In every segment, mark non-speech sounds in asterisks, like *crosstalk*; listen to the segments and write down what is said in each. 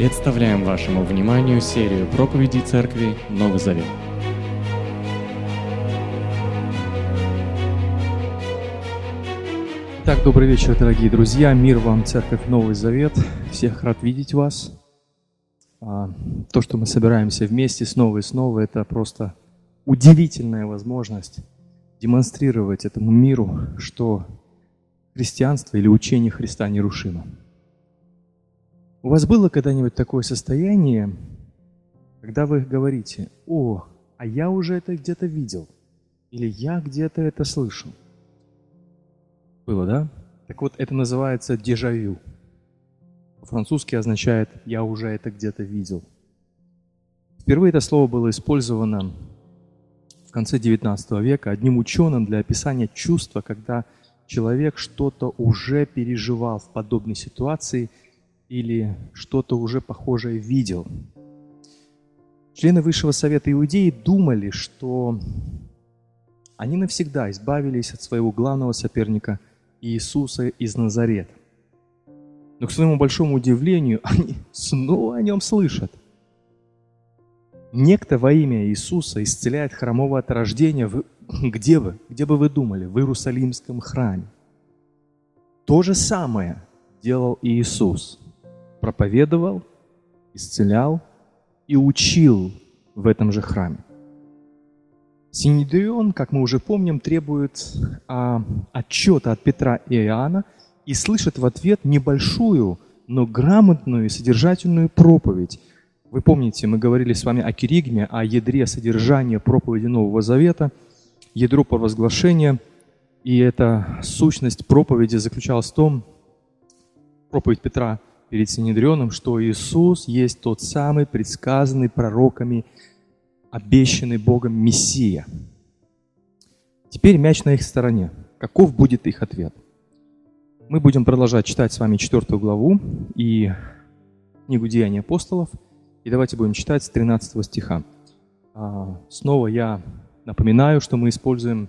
Представляем вашему вниманию серию проповедей Церкви Новый Завет. Итак, добрый вечер, дорогие друзья. Мир вам, Церковь Новый Завет. Всех рад видеть вас. А, то, что мы собираемся вместе снова и снова, это просто удивительная возможность демонстрировать этому миру, что христианство или учение Христа нерушимо. У вас было когда-нибудь такое состояние, когда вы говорите, о, а я уже это где-то видел, или я где-то это слышал? Было, да? Так вот, это называется дежавю. По-французски означает «я уже это где-то видел». Впервые это слово было использовано в конце XIX века одним ученым для описания чувства, когда человек что-то уже переживал в подобной ситуации – или что-то уже похожее видел. Члены Высшего Совета Иудеи думали, что они навсегда избавились от своего главного соперника Иисуса из Назарета. Но к своему большому удивлению, *laughs* они снова о нем слышат. Некто во имя Иисуса исцеляет хромого от рождения. В... *clears throat* Где вы? Где бы вы думали? В Иерусалимском храме. То же самое делал Иисус проповедовал, исцелял и учил в этом же храме. Синедрион, как мы уже помним, требует а, отчета от Петра и Иоанна и слышит в ответ небольшую, но грамотную и содержательную проповедь. Вы помните, мы говорили с вами о Киригме, о ядре содержания проповеди Нового Завета, ядро провозглашения, и эта сущность проповеди заключалась в том, проповедь Петра – перед Синедрионом, что Иисус есть тот самый предсказанный пророками, обещанный Богом Мессия. Теперь мяч на их стороне. Каков будет их ответ? Мы будем продолжать читать с вами четвертую главу и книгу Деяний апостолов. И давайте будем читать с 13 стиха. А, снова я напоминаю, что мы используем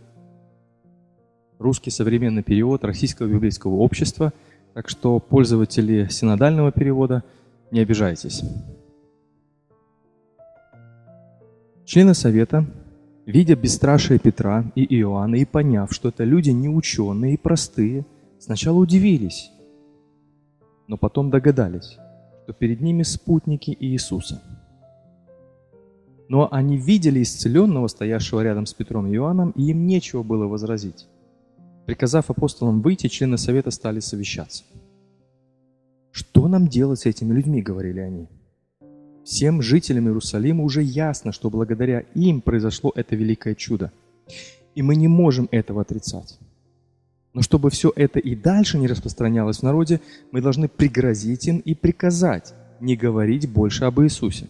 русский современный перевод Российского библейского общества – так что пользователи синодального перевода, не обижайтесь. Члены совета, видя бесстрашие Петра и Иоанна и поняв, что это люди неученые и простые, сначала удивились, но потом догадались, что перед ними спутники Иисуса. Но они видели исцеленного, стоявшего рядом с Петром и Иоанном, и им нечего было возразить. Приказав апостолам выйти, члены совета стали совещаться. «Что нам делать с этими людьми?» – говорили они. Всем жителям Иерусалима уже ясно, что благодаря им произошло это великое чудо. И мы не можем этого отрицать. Но чтобы все это и дальше не распространялось в народе, мы должны пригрозить им и приказать не говорить больше об Иисусе.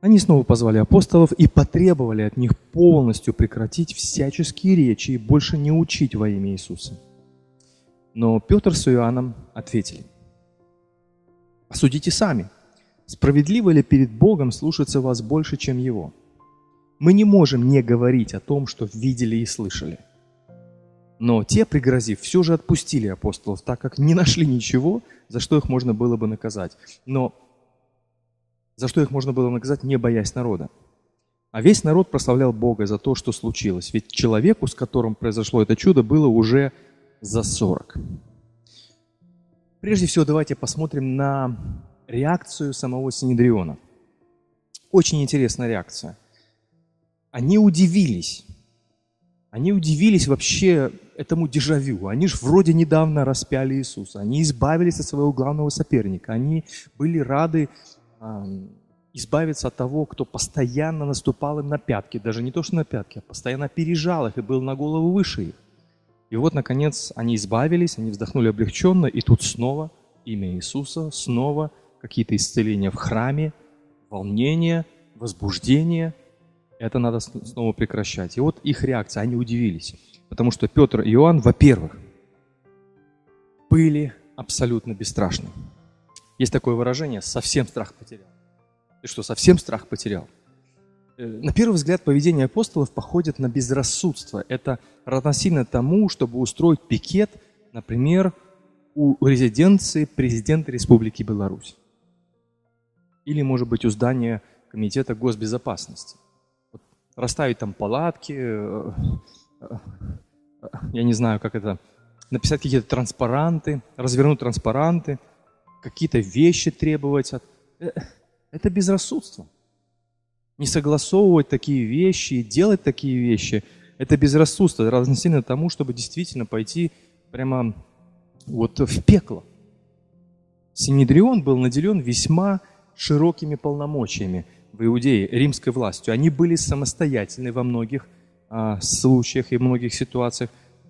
Они снова позвали апостолов и потребовали от них полностью прекратить всяческие речи и больше не учить во имя Иисуса. Но Петр с Иоанном ответили, «Посудите сами, справедливо ли перед Богом слушаться вас больше, чем Его? Мы не можем не говорить о том, что видели и слышали». Но те, пригрозив, все же отпустили апостолов, так как не нашли ничего, за что их можно было бы наказать. Но за что их можно было наказать, не боясь народа. А весь народ прославлял Бога за то, что случилось. Ведь человеку, с которым произошло это чудо, было уже за 40. Прежде всего, давайте посмотрим на реакцию самого Синедриона. Очень интересная реакция. Они удивились. Они удивились вообще этому дежавю. Они же вроде недавно распяли Иисуса. Они избавились от своего главного соперника. Они были рады избавиться от того, кто постоянно наступал им на пятки, даже не то, что на пятки, а постоянно опережал их и был на голову выше их. И вот, наконец, они избавились, они вздохнули облегченно, и тут снова имя Иисуса, снова какие-то исцеления в храме, волнение, возбуждение. Это надо снова прекращать. И вот их реакция, они удивились. Потому что Петр и Иоанн, во-первых, были абсолютно бесстрашны. Есть такое выражение «совсем страх потерял». Ты что, совсем страх потерял? Э, на первый взгляд, поведение апостолов походит на безрассудство. Это равносильно тому, чтобы устроить пикет, например, у резиденции президента Республики Беларусь. Или, может быть, у здания Комитета госбезопасности. Вот расставить там палатки, э, э, я не знаю, как это, написать какие-то транспаранты, развернуть транспаранты, какие-то вещи требовать. От... Это безрассудство. Не согласовывать такие вещи и делать такие вещи – это безрассудство, равносильно тому, чтобы действительно пойти прямо вот в пекло. Синедрион был наделен весьма широкими полномочиями в Иудее, римской властью. Они были самостоятельны во многих а, случаях и многих ситуациях.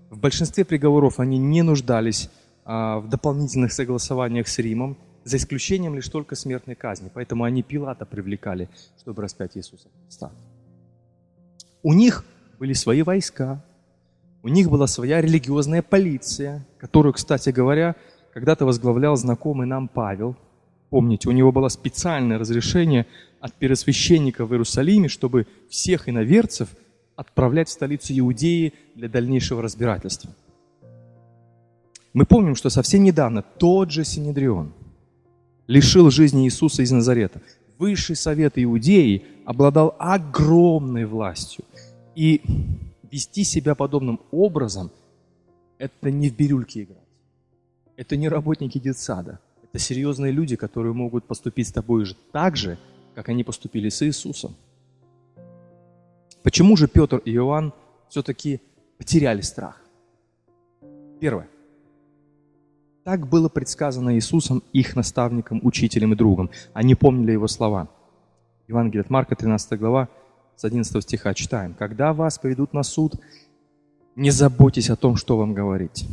В большинстве приговоров они не нуждались в дополнительных согласованиях с Римом, за исключением лишь только смертной казни. Поэтому они Пилата привлекали, чтобы распять Иисуса Христа. У них были свои войска, у них была своя религиозная полиция, которую, кстати говоря, когда-то возглавлял знакомый нам Павел. Помните, у него было специальное разрешение от первосвященника в Иерусалиме, чтобы всех иноверцев отправлять в столицу Иудеи для дальнейшего разбирательства. Мы помним, что совсем недавно тот же Синедрион лишил жизни Иисуса из Назарета. Высший совет Иудеи обладал огромной властью. И вести себя подобным образом – это не в бирюльке играть. Это не работники детсада. Это серьезные люди, которые могут поступить с тобой же так же, как они поступили с Иисусом. Почему же Петр и Иоанн все-таки потеряли страх? Первое. Так было предсказано Иисусом, их наставником, учителем и другом. Они помнили его слова. Евангелие от Марка, 13 глава, с 11 стиха читаем. «Когда вас поведут на суд, не заботьтесь о том, что вам говорить.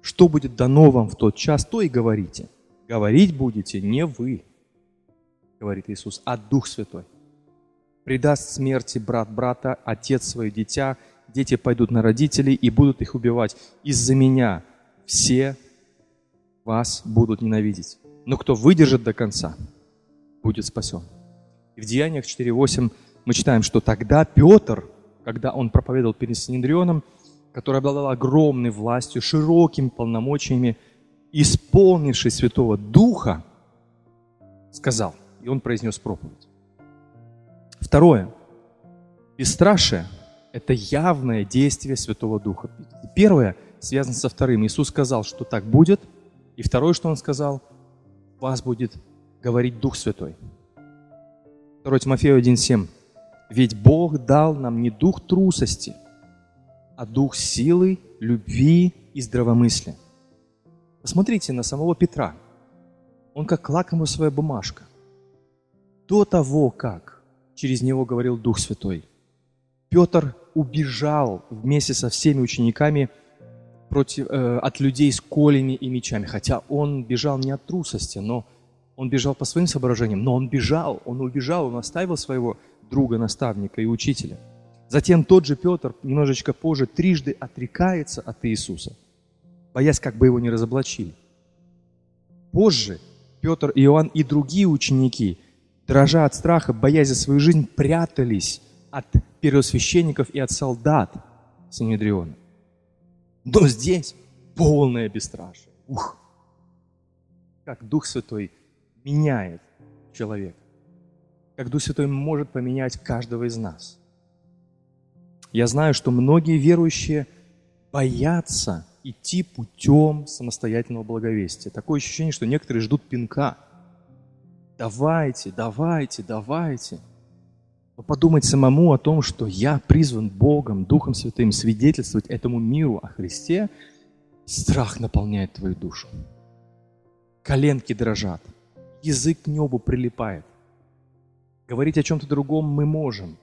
Что будет дано вам в тот час, то и говорите. Говорить будете не вы, говорит Иисус, а Дух Святой. Предаст смерти брат брата, отец свое дитя, дети пойдут на родителей и будут их убивать. Из-за меня все вас будут ненавидеть. Но кто выдержит до конца, будет спасен. И в Деяниях 4.8 мы читаем, что тогда Петр, когда он проповедовал перед Синедрионом, который обладал огромной властью, широкими полномочиями, исполнивший Святого Духа, сказал, и он произнес проповедь. Второе. Бесстрашие – это явное действие Святого Духа. Первое связано со вторым. Иисус сказал, что так будет. И второе, что Он сказал, вас будет говорить Дух Святой. 2 Тимофею 1,7. Ведь Бог дал нам не дух трусости, а дух силы, любви и здравомыслия. Посмотрите на самого Петра. Он как лакомая бумажка до того, как через него говорил Дух Святой. Петр убежал вместе со всеми учениками против, э, от людей с колями и мечами. Хотя он бежал не от трусости, но он бежал по своим соображениям. Но он бежал, он убежал, он оставил своего друга, наставника и учителя. Затем тот же Петр немножечко позже трижды отрекается от Иисуса, боясь, как бы его не разоблачили. Позже Петр, Иоанн и другие ученики дрожа от страха, боясь за свою жизнь, прятались от первосвященников и от солдат Синедриона. Но здесь полное бесстрашие. Ух! Как Дух Святой меняет человека. Как Дух Святой может поменять каждого из нас. Я знаю, что многие верующие боятся идти путем самостоятельного благовестия. Такое ощущение, что некоторые ждут пинка – Давайте, давайте, давайте. Подумать самому о том, что я призван Богом, Духом Святым свидетельствовать этому миру о Христе, страх наполняет твою душу. Коленки дрожат, язык к небу прилипает. Говорить о чем-то другом мы можем,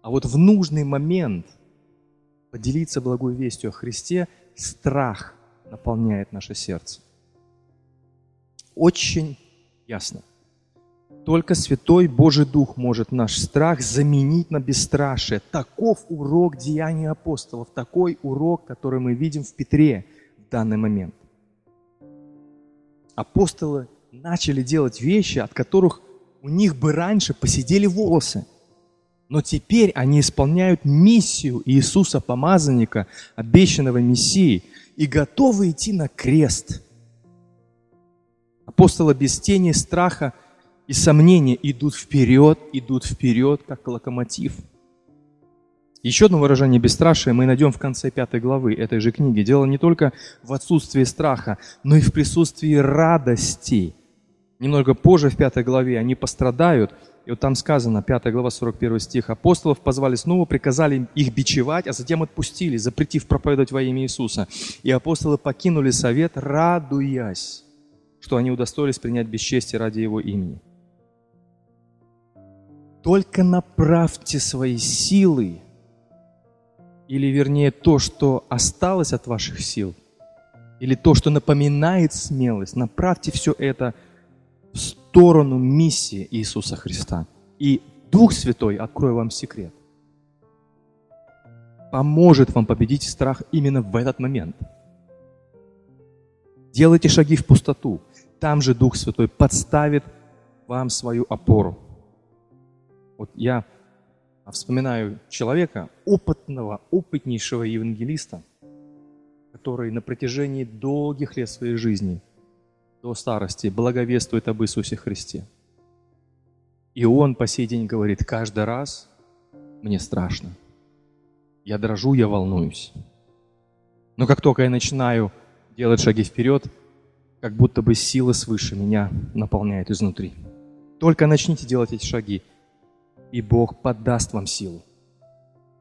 а вот в нужный момент поделиться благой вестью о Христе, страх наполняет наше сердце. Очень ясно. Только Святой Божий Дух может наш страх заменить на бесстрашие. Таков урок деяний апостолов, такой урок, который мы видим в Петре в данный момент. Апостолы начали делать вещи, от которых у них бы раньше посидели волосы. Но теперь они исполняют миссию Иисуса Помазанника, обещанного Мессии, и готовы идти на крест Апостолы без тени страха и сомнения идут вперед, идут вперед, как локомотив. Еще одно выражение бесстрашия мы найдем в конце пятой главы этой же книги. Дело не только в отсутствии страха, но и в присутствии радости. Немного позже в пятой главе они пострадают, и вот там сказано, 5 глава, 41 стих, «Апостолов позвали снова, приказали их бичевать, а затем отпустили, запретив проповедовать во имя Иисуса. И апостолы покинули совет, радуясь, что они удостоились принять бесчестие ради Его имени». Только направьте свои силы, или вернее то, что осталось от ваших сил, или то, что напоминает смелость, направьте все это в сторону миссии Иисуса Христа. И Дух Святой, открою вам секрет, поможет вам победить страх именно в этот момент. Делайте шаги в пустоту. Там же Дух Святой подставит вам свою опору. Вот я вспоминаю человека, опытного, опытнейшего евангелиста, который на протяжении долгих лет своей жизни – до старости благовествует об Иисусе Христе. И он по сей день говорит, каждый раз мне страшно. Я дрожу, я волнуюсь. Но как только я начинаю делать шаги вперед, как будто бы сила свыше меня наполняет изнутри. Только начните делать эти шаги, и Бог подаст вам силу.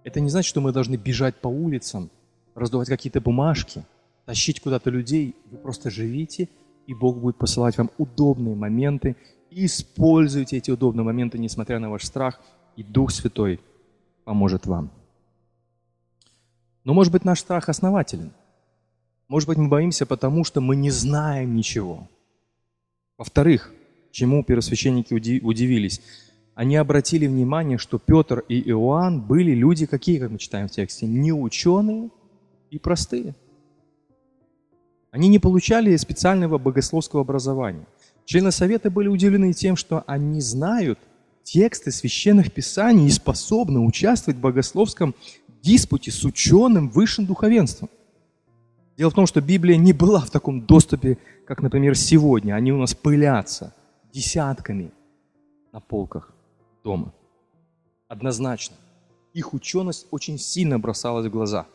Это не значит, что мы должны бежать по улицам, раздувать какие-то бумажки, тащить куда-то людей. Вы просто живите – и Бог будет посылать вам удобные моменты. И используйте эти удобные моменты, несмотря на ваш страх, и Дух Святой поможет вам. Но может быть наш страх основателен. Может быть мы боимся, потому что мы не знаем ничего. Во-вторых, чему первосвященники удивились? Они обратили внимание, что Петр и Иоанн были люди какие, как мы читаем в тексте, не ученые и простые. Они не получали специального богословского образования. Члены Совета были удивлены тем, что они знают тексты священных писаний и способны участвовать в богословском диспуте с ученым высшим духовенством. Дело в том, что Библия не была в таком доступе, как, например, сегодня. Они у нас пылятся десятками на полках дома. Однозначно. Их ученость очень сильно бросалась в глаза.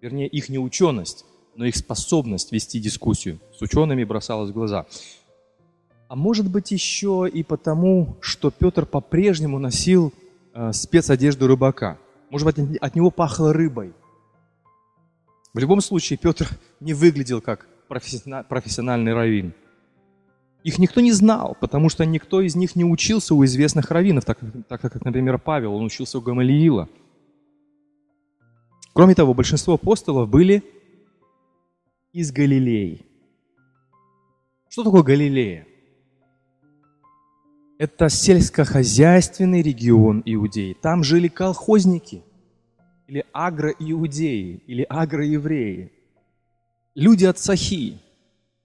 Вернее, их неученость но их способность вести дискуссию с учеными бросалась в глаза. А может быть еще и потому, что Петр по-прежнему носил э, спецодежду рыбака. Может быть, от него пахло рыбой. В любом случае, Петр не выглядел как профессиональный раввин. Их никто не знал, потому что никто из них не учился у известных раввинов, так, так как, например, Павел, он учился у Гамалиила. Кроме того, большинство апостолов были из Галилеи. Что такое Галилея? Это сельскохозяйственный регион Иудеи. Там жили колхозники, или агроиудеи, или агроевреи. Люди от Сахи,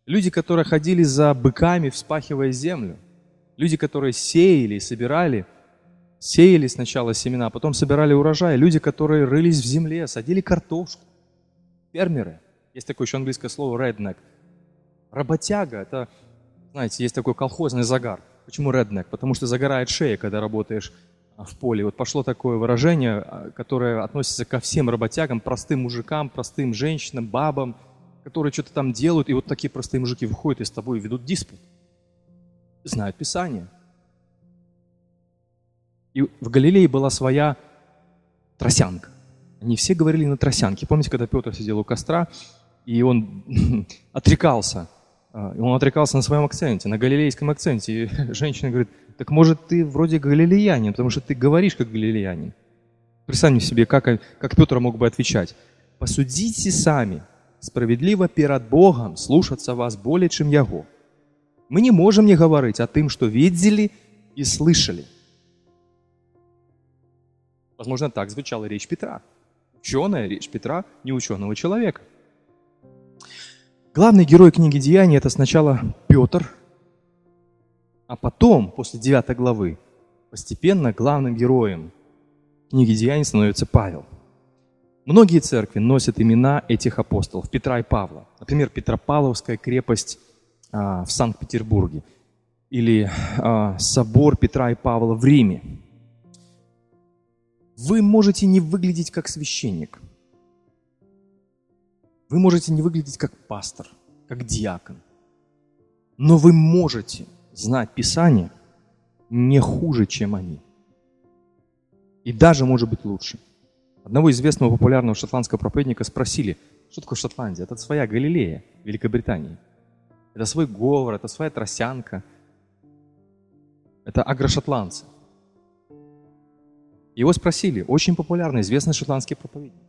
люди, которые ходили за быками, вспахивая землю. Люди, которые сеяли и собирали, сеяли сначала семена, потом собирали урожай. Люди, которые рылись в земле, садили картошку. Фермеры – есть такое еще английское слово redneck. Работяга – это, знаете, есть такой колхозный загар. Почему redneck? Потому что загорает шея, когда работаешь а, в поле. Вот пошло такое выражение, а, которое относится ко всем работягам, простым мужикам, простым женщинам, бабам, которые что-то там делают, и вот такие простые мужики выходят и с тобой ведут диспут. Знают Писание. И в Галилее была своя тросянка. Они все говорили на тросянке. Помните, когда Петр сидел у костра, и он *laughs* отрекался. А, он отрекался на своем акценте, на галилейском акценте. И *laughs* женщина говорит, так может ты вроде галилеянин, потому что ты говоришь как галилеянин. Представьте себе, как, как Петр мог бы отвечать. Посудите сами, справедливо перед Богом слушаться вас более, чем Яго. Мы не можем не говорить о том, что видели и слышали. Возможно, так звучала речь Петра. Ученая речь Петра, не ученого человека. Главный герой книги Деяний – это сначала Петр, а потом, после 9 главы, постепенно главным героем книги Деяний становится Павел. Многие церкви носят имена этих апостолов, Петра и Павла. Например, Петропавловская крепость а, в Санкт-Петербурге или а, собор Петра и Павла в Риме, вы можете не выглядеть как священник. Вы можете не выглядеть как пастор, как диакон. Но вы можете знать Писание не хуже, чем они. И даже, может быть, лучше. Одного известного популярного шотландского проповедника спросили, что такое Шотландия? Это своя Галилея, Великобритании. Это свой говор, это своя тросянка. Это агрошотландцы. Его спросили, очень популярный, известный шотландский проповедник.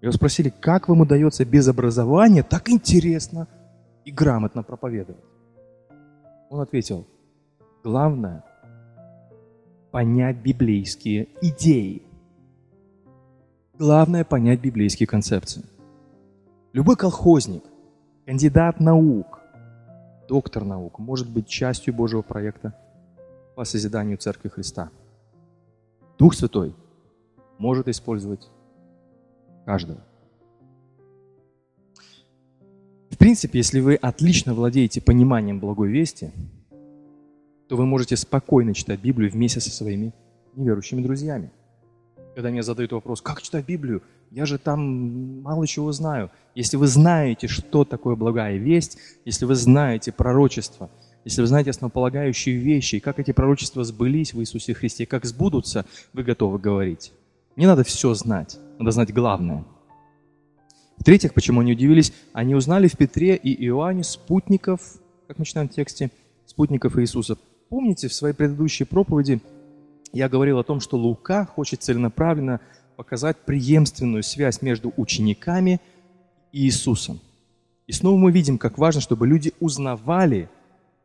Его спросили, как вам удается без образования так интересно и грамотно проповедовать? Он ответил, главное – понять библейские идеи. Главное – понять библейские концепции. Любой колхозник, кандидат наук, доктор наук может быть частью Божьего проекта по созиданию Церкви Христа. Дух Святой может использовать каждого. В принципе, если вы отлично владеете пониманием благой вести, то вы можете спокойно читать Библию вместе со своими неверующими друзьями. Когда мне задают вопрос, как читать Библию, я же там мало чего знаю. Если вы знаете, что такое благая весть, если вы знаете пророчество, если вы знаете основополагающие вещи, и как эти пророчества сбылись в Иисусе Христе, как сбудутся, вы готовы говорить. Не надо все знать, надо знать главное. В-третьих, почему они удивились? Они узнали в Петре и Иоанне спутников, как мы читаем в тексте, спутников Иисуса. Помните, в своей предыдущей проповеди я говорил о том, что Лука хочет целенаправленно показать преемственную связь между учениками и Иисусом. И снова мы видим, как важно, чтобы люди узнавали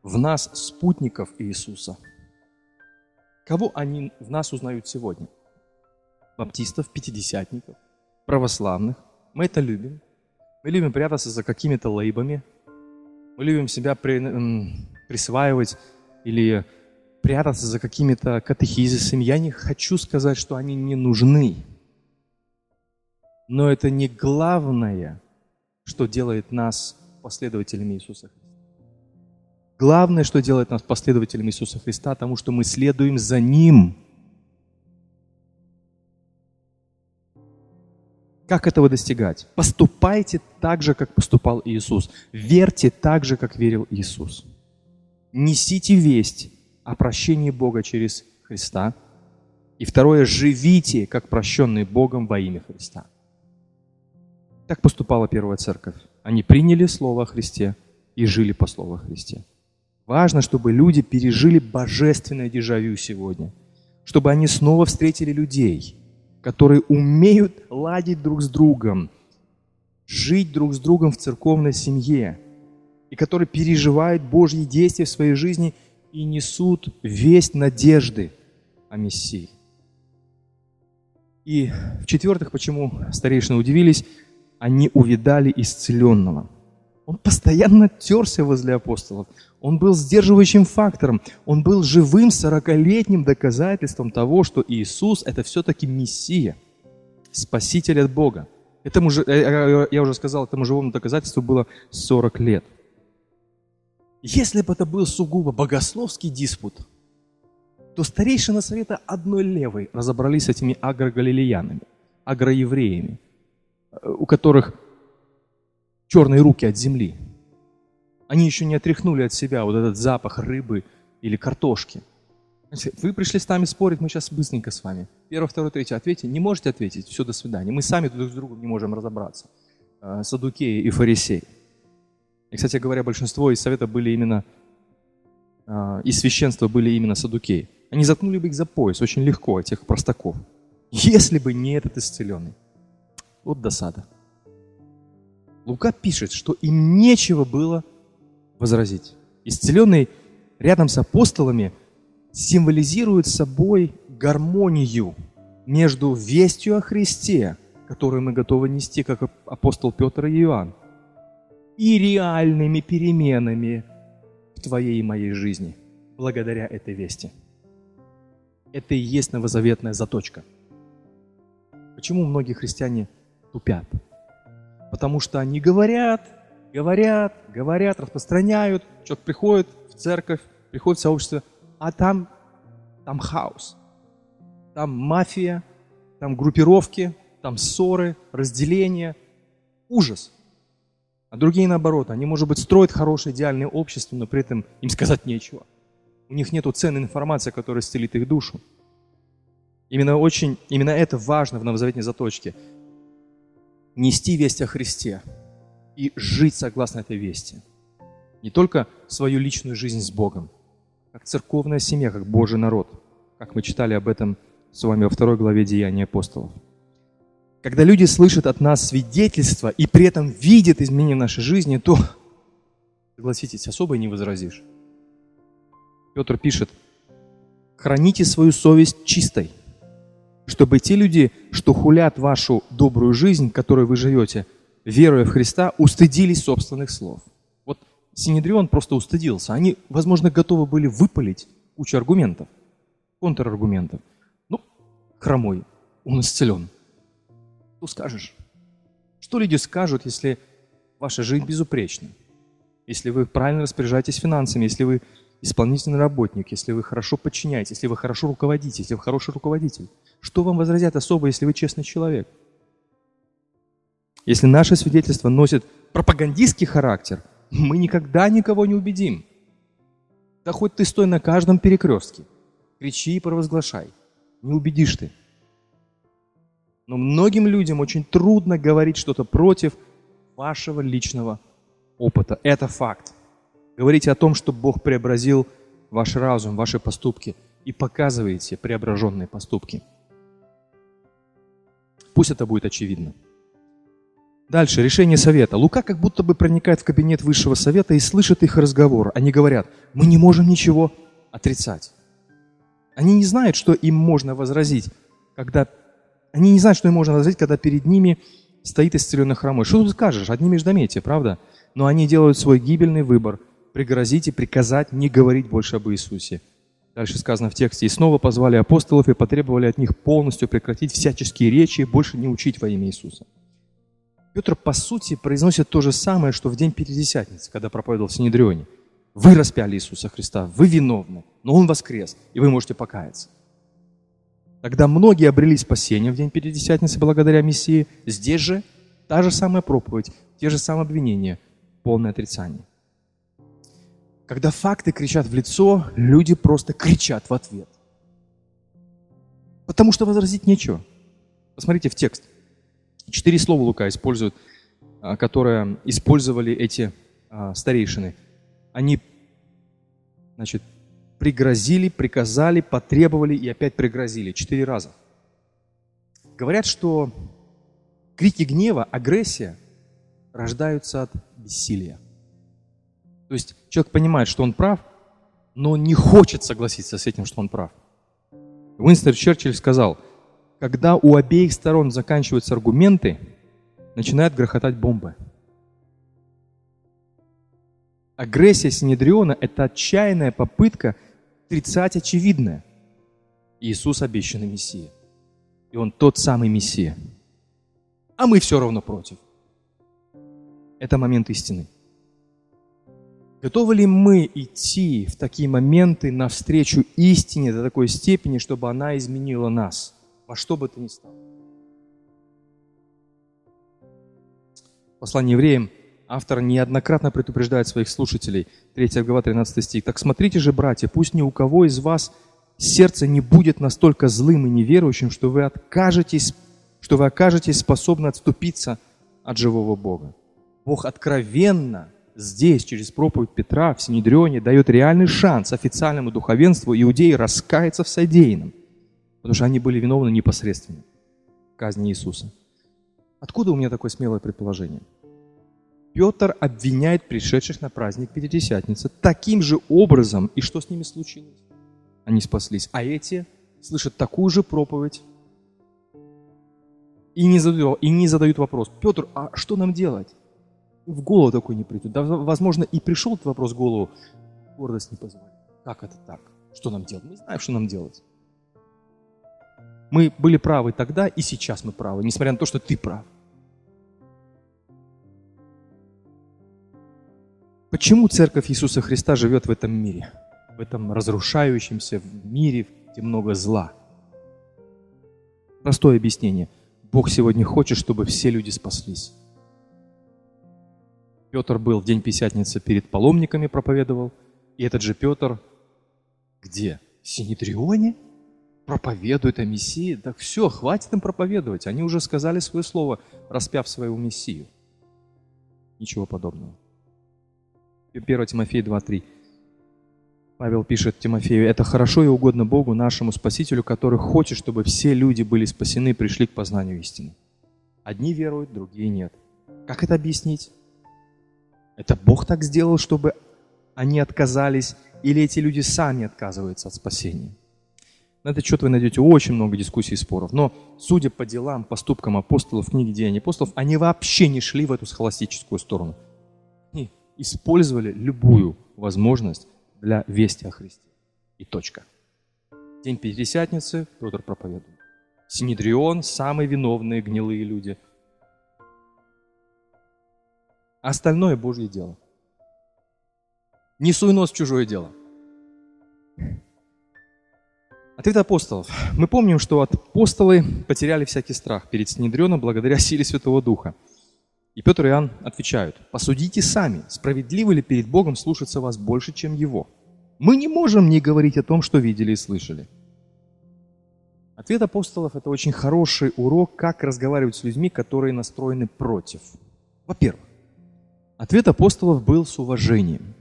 в нас спутников Иисуса. Кого они в нас узнают сегодня? Баптистов, пятидесятников, православных. Мы это любим. Мы любим прятаться за какими-то лейбами. Мы любим себя при, присваивать или прятаться за какими-то катехизисами. Я не хочу сказать, что они не нужны. Но это не главное, что делает нас последователями Иисуса Христа. Главное, что делает нас последователями Иисуса Христа, тому, что мы следуем за Ним. Как этого достигать? Поступайте так же, как поступал Иисус. Верьте так же, как верил Иисус. Несите весть о прощении Бога через Христа. И второе, живите, как прощенные Богом во имя Христа. Так поступала первая церковь. Они приняли Слово о Христе и жили по Слову о Христе. Важно, чтобы люди пережили божественное дежавю сегодня. Чтобы они снова встретили людей, которые умеют ладить друг с другом, жить друг с другом в церковной семье, и которые переживают Божьи действия в своей жизни и несут весть надежды о Мессии. И в-четвертых, почему старейшины удивились, они увидали исцеленного. Он постоянно терся возле апостолов. Он был сдерживающим фактором. Он был живым сорокалетним доказательством того, что Иисус – это все-таки Мессия, Спаситель от Бога. Этому же, э, э, я уже сказал, этому живому доказательству было 40 лет. Если бы это был сугубо богословский диспут, то старейшины совета одной левой разобрались с этими агрогалилеянами, агроевреями, э, у которых черные руки от земли – они еще не отряхнули от себя вот этот запах рыбы или картошки. Вы пришли с нами спорить, мы сейчас быстренько с вами. Первое, второе, третье. Ответьте. Не можете ответить? Все, до свидания. Мы сами друг с другом не можем разобраться. А, садукеи и фарисеи. И, кстати говоря, большинство из совета были именно, а, из священства были именно садукеи. Они заткнули бы их за пояс очень легко, этих простаков. Если бы не этот исцеленный. Вот досада. Лука пишет, что им нечего было возразить. Исцеленный рядом с апостолами символизирует собой гармонию между вестью о Христе, которую мы готовы нести, как апостол Петр и Иоанн, и реальными переменами в твоей и моей жизни благодаря этой вести. Это и есть новозаветная заточка. Почему многие христиане тупят? Потому что они говорят, говорят, говорят, распространяют. Человек приходит в церковь, приходит в сообщество, а там, там хаос. Там мафия, там группировки, там ссоры, разделения, ужас. А другие наоборот, они, может быть, строят хорошее идеальное общество, но при этом им сказать нечего. У них нет ценной информации, которая стелит их душу. Именно, очень, именно это важно в новозаветной заточке. Нести весть о Христе и жить согласно этой вести. Не только свою личную жизнь с Богом, как церковная семья, как Божий народ, как мы читали об этом с вами во второй главе Деяния апостолов. Когда люди слышат от нас свидетельства и при этом видят изменения в нашей жизни, то, согласитесь, особо и не возразишь. Петр пишет, храните свою совесть чистой, чтобы те люди, что хулят вашу добрую жизнь, которой вы живете, веруя в Христа, устыдились собственных слов. Вот Синедрион просто устыдился. Они, возможно, готовы были выпалить кучу аргументов, контраргументов. Ну, хромой, он исцелен. Что скажешь? Что люди скажут, если ваша жизнь безупречна? Если вы правильно распоряжаетесь финансами, если вы исполнительный работник, если вы хорошо подчиняетесь, если вы хорошо руководите, если вы хороший руководитель. Что вам возразят особо, если вы честный человек? Если наше свидетельство носит пропагандистский характер, мы никогда никого не убедим. Да хоть ты стой на каждом перекрестке, кричи и провозглашай. Не убедишь ты. Но многим людям очень трудно говорить что-то против вашего личного опыта. Это факт. Говорите о том, что Бог преобразил ваш разум, ваши поступки и показываете преображенные поступки. Пусть это будет очевидно. Дальше, решение совета. Лука как будто бы проникает в кабинет высшего совета и слышит их разговор. Они говорят, мы не можем ничего отрицать. Они не знают, что им можно возразить, когда... Они не знают, что им можно возразить, когда перед ними стоит исцеленный хромой. Что тут скажешь? Одни междометия, правда? Но они делают свой гибельный выбор – пригрозить и приказать не говорить больше об Иисусе. Дальше сказано в тексте, «И снова позвали апостолов и потребовали от них полностью прекратить всяческие речи и больше не учить во имя Иисуса». Петр, по сути, произносит то же самое, что в день Пятидесятницы, когда проповедовал в Синедрионе. Вы распяли Иисуса Христа, вы виновны, но Он воскрес, и вы можете покаяться. Тогда многие обрели спасение в день Пятидесятницы благодаря Мессии. Здесь же та же самая проповедь, те же самые обвинения, полное отрицание. Когда факты кричат в лицо, люди просто кричат в ответ. Потому что возразить нечего. Посмотрите в текст. Четыре слова Лука используют, а, которые использовали эти а, старейшины. Они, значит, пригрозили, приказали, потребовали и опять пригрозили. Четыре раза. Говорят, что крики гнева, агрессия рождаются от бессилия. То есть человек понимает, что он прав, но он не хочет согласиться с этим, что он прав. Уинстон Черчилль сказал, когда у обеих сторон заканчиваются аргументы, начинают грохотать бомбы. Агрессия Синедриона – это отчаянная попытка отрицать очевидное. Иисус – обещанный Мессия. И Он тот самый Мессия. А мы все равно против. Это момент истины. Готовы ли мы идти в такие моменты навстречу истине до такой степени, чтобы она изменила нас, во что бы то ни стало? Послание евреям автор неоднократно предупреждает своих слушателей. 3 глава, 13 стих. «Так смотрите же, братья, пусть ни у кого из вас сердце не будет настолько злым и неверующим, что вы откажетесь, что вы окажетесь способны отступиться от живого Бога. Бог откровенно здесь, через проповедь Петра в Синедрионе, дает реальный шанс официальному духовенству иудеи раскаяться в содеянном, потому что они были виновны непосредственно в казни Иисуса. Откуда у меня такое смелое предположение? Петр обвиняет пришедших на праздник Пятидесятницы таким же образом, и что с ними случилось? Они спаслись. А эти слышат такую же проповедь и не задают, и не задают вопрос, Петр, а что нам делать? в голову такой не придет. Да, возможно, и пришел этот вопрос в голову, гордость не позволит. Как это так? Что нам делать? Мы знаем, что нам делать. Мы были правы тогда, и сейчас мы правы, несмотря на то, что ты прав. Почему Церковь Иисуса Христа живет в этом мире? В этом разрушающемся мире, где много зла. Простое объяснение. Бог сегодня хочет, чтобы все люди спаслись. Петр был в день Пятидесятницы перед паломниками проповедовал, и этот же Петр где? В Синедрионе? Проповедует о Мессии? Так все, хватит им проповедовать. Они уже сказали свое слово, распяв своего Мессию. Ничего подобного. 1 Тимофея 2.3. Павел пишет Тимофею, «Это хорошо и угодно Богу, нашему Спасителю, который хочет, чтобы все люди были спасены и пришли к познанию истины». Одни веруют, другие нет. Как это объяснить? Это Бог так сделал, чтобы они отказались, или эти люди сами отказываются от спасения? На этот счет вы найдете очень много дискуссий и споров. Но, судя по делам, поступкам апостолов книге «Деяния апостолов», они вообще не шли в эту схоластическую сторону. Использовали любую возможность для вести о Христе. И точка. День Пятидесятницы Петр проповедует. Синедрион – самые виновные гнилые люди – Остальное Божье дело. Не суй нос в чужое дело. Ответ апостолов. Мы помним, что апостолы потеряли всякий страх перед Снедрионом благодаря силе Святого Духа. И Петр и Иоанн отвечают, посудите сами, справедливо ли перед Богом слушаться вас больше, чем Его? Мы не можем не говорить о том, что видели и слышали. Ответ апостолов – это очень хороший урок, как разговаривать с людьми, которые настроены против. Во-первых, Ответ апостолов был с уважением.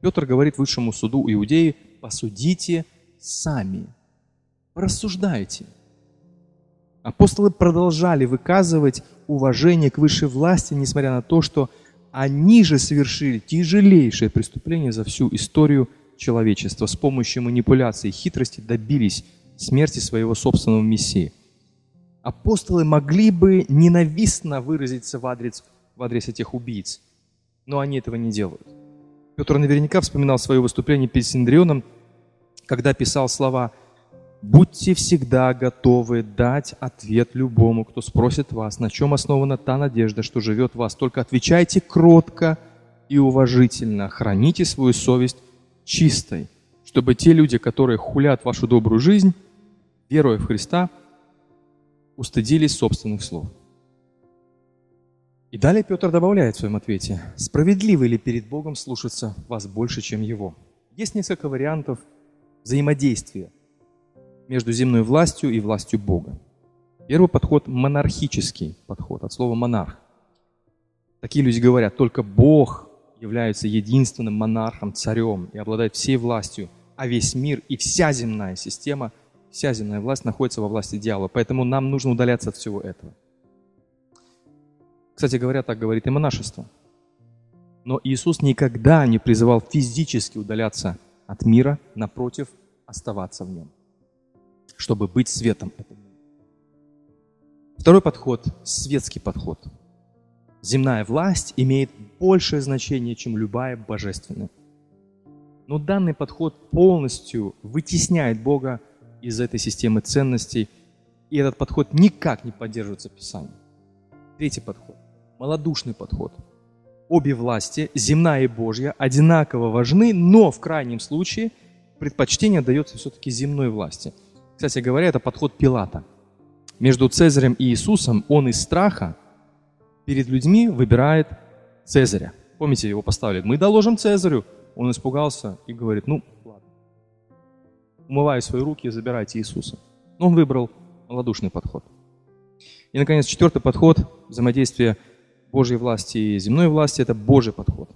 Петр говорит высшему суду Иудеи, посудите сами, рассуждайте. Апостолы продолжали выказывать уважение к высшей власти, несмотря на то, что они же совершили тяжелейшее преступление за всю историю человечества. С помощью манипуляций и хитрости добились смерти своего собственного Мессии. Апостолы могли бы ненавистно выразиться в адрес, в адрес этих убийц – но они этого не делают. Петр наверняка вспоминал свое выступление перед Синдрионом, когда писал слова «Будьте всегда готовы дать ответ любому, кто спросит вас, на чем основана та надежда, что живет в вас. Только отвечайте кротко и уважительно, храните свою совесть чистой, чтобы те люди, которые хулят вашу добрую жизнь, веруя в Христа, устыдились собственных слов». И далее Петр добавляет в своем ответе, справедливо ли перед Богом слушаться вас больше, чем Его? Есть несколько вариантов взаимодействия между земной властью и властью Бога. Первый подход – монархический подход, от слова «монарх». Такие люди говорят, только Бог является единственным монархом, царем и обладает всей властью, а весь мир и вся земная система, вся земная власть находится во власти дьявола. Поэтому нам нужно удаляться от всего этого. Кстати говоря, так говорит и монашество. Но Иисус никогда не призывал физически удаляться от мира, напротив, оставаться в нем, чтобы быть светом. Второй подход – светский подход. Земная власть имеет большее значение, чем любая божественная. Но данный подход полностью вытесняет Бога из этой системы ценностей, и этот подход никак не поддерживается Писанием. Третий подход – малодушный подход. Обе власти, земная и Божья, одинаково важны, но в крайнем случае предпочтение дается все-таки земной власти. Кстати говоря, это подход Пилата. Между Цезарем и Иисусом он из страха перед людьми выбирает Цезаря. Помните, его поставили, мы доложим Цезарю. Он испугался и говорит, ну, ладно. Умываю свои руки и забирайте Иисуса. Но он выбрал малодушный подход. И, наконец, четвертый подход – взаимодействие Божьей власти и земной власти – это Божий подход.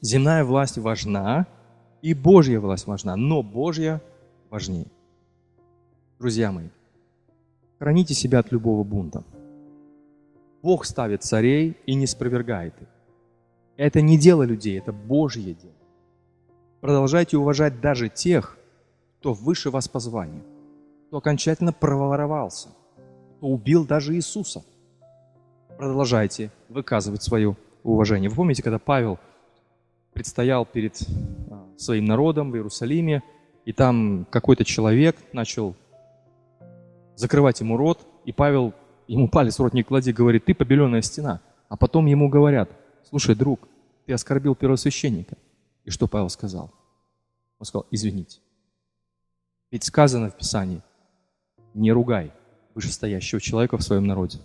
Земная власть важна, и Божья власть важна, но Божья важнее. Друзья мои, храните себя от любого бунта. Бог ставит царей и не спровергает их. Это не дело людей, это Божье дело. Продолжайте уважать даже тех, кто выше вас по званию, кто окончательно проворовался, кто убил даже Иисуса – продолжайте выказывать свое уважение. Вы помните, когда Павел предстоял перед а, своим народом в Иерусалиме, и там какой-то человек начал закрывать ему рот, и Павел ему палец в рот не клади, говорит, ты побеленная стена. А потом ему говорят, слушай, друг, ты оскорбил первосвященника. И что Павел сказал? Он сказал, извините. Ведь сказано в Писании, не ругай вышестоящего человека в своем народе.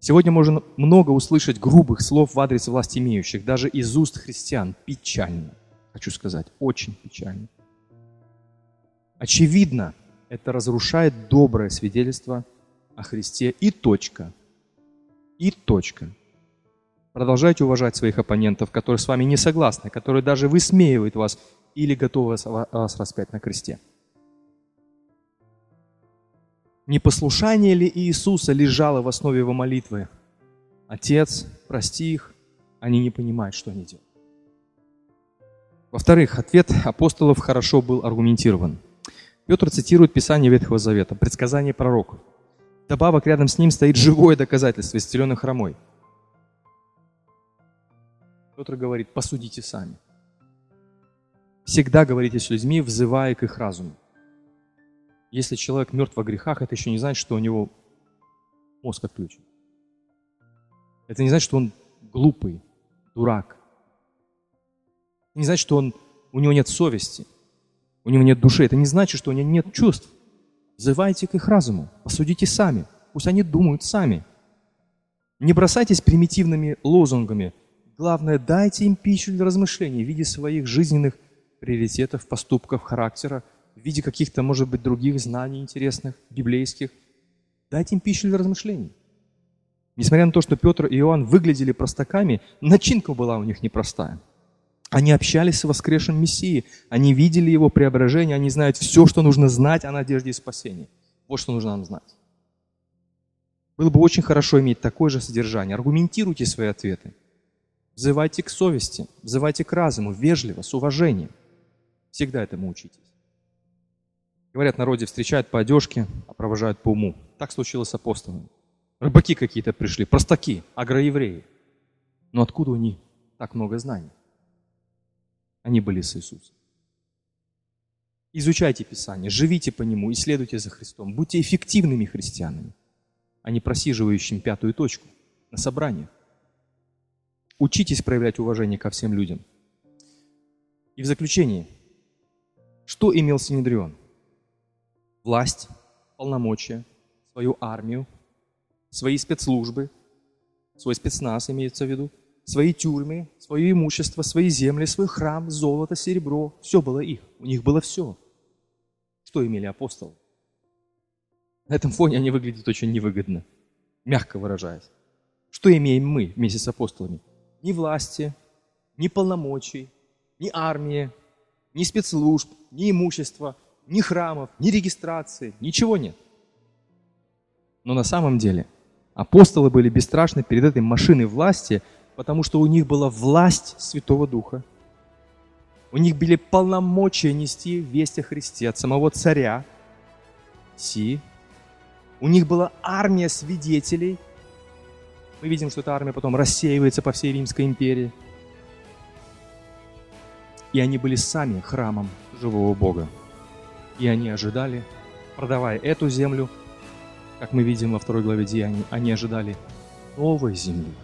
Сегодня можно много услышать грубых слов в адрес власти имеющих, даже из уст христиан. Печально, хочу сказать, очень печально. Очевидно, это разрушает доброе свидетельство о Христе и точка. И точка. Продолжайте уважать своих оппонентов, которые с вами не согласны, которые даже высмеивают вас или готовы вас распять на кресте. Непослушание ли Иисуса лежало в основе его молитвы? Отец, прости их, они не понимают, что они делают. Во-вторых, ответ апостолов хорошо был аргументирован. Петр цитирует Писание Ветхого Завета, предсказание пророков. Добавок рядом с ним стоит живое доказательство, исцеленный хромой – Петр говорит, посудите сами. Всегда говорите с людьми, взывая к их разуму. Если человек мертв во грехах, это еще не значит, что у него мозг отключен. Это не значит, что он глупый, дурак. Это не значит, что он, у него нет совести, у него нет души. Это не значит, что у него нет чувств. Взывайте к их разуму, посудите сами. Пусть они думают сами. Не бросайтесь примитивными лозунгами – Главное, дайте им пищу для размышлений в виде своих жизненных приоритетов, поступков, характера, в виде каких-то, может быть, других знаний интересных, библейских. Дайте им пищу для размышлений. Несмотря на то, что Петр и Иоанн выглядели простаками, начинка была у них непростая. Они общались с воскресшим Мессией, они видели его преображение, они знают все, что нужно знать о надежде и спасении. Вот что нужно нам знать. Было бы очень хорошо иметь такое же содержание. Аргументируйте свои ответы. Взывайте к совести, взывайте к разуму, вежливо, с уважением. Всегда этому учитесь. Говорят, народе встречают по одежке, а провожают по уму. Так случилось с апостолами. Рыбаки какие-то пришли, простаки, агроевреи. Но откуда у них так много знаний? Они были с Иисусом. Изучайте Писание, живите по нему, исследуйте за Христом. Будьте эффективными христианами, а не просиживающим пятую точку на собраниях. Учитесь проявлять уважение ко всем людям. И в заключение, что имел Синедрион? Власть, полномочия, свою армию, свои спецслужбы, свой спецназ имеется в виду, свои тюрьмы, свое имущество, свои земли, свой храм, золото, серебро. Все было их. У них было все. Что имели апостолы? На этом фоне они выглядят очень невыгодно, мягко выражаясь. Что имеем мы вместе с апостолами? ни власти, ни полномочий, ни армии, ни спецслужб, ни имущества, ни храмов, ни регистрации, ничего нет. Но на самом деле апостолы были бесстрашны перед этой машиной власти, потому что у них была власть Святого Духа. У них были полномочия нести весть о Христе от самого царя. Си. У них была армия свидетелей – мы видим, что эта армия потом рассеивается по всей Римской империи. И они были сами храмом живого Бога. И они ожидали, продавая эту землю, как мы видим во второй главе Деяний, они ожидали новой земли,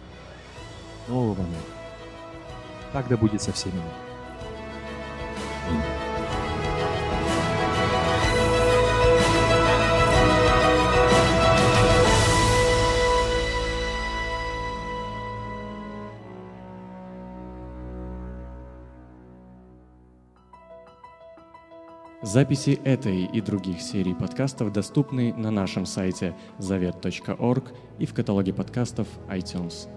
нового мира. Так да будет со всеми. Записи этой и других серий подкастов доступны на нашем сайте завет.орг и в каталоге подкастов iTunes.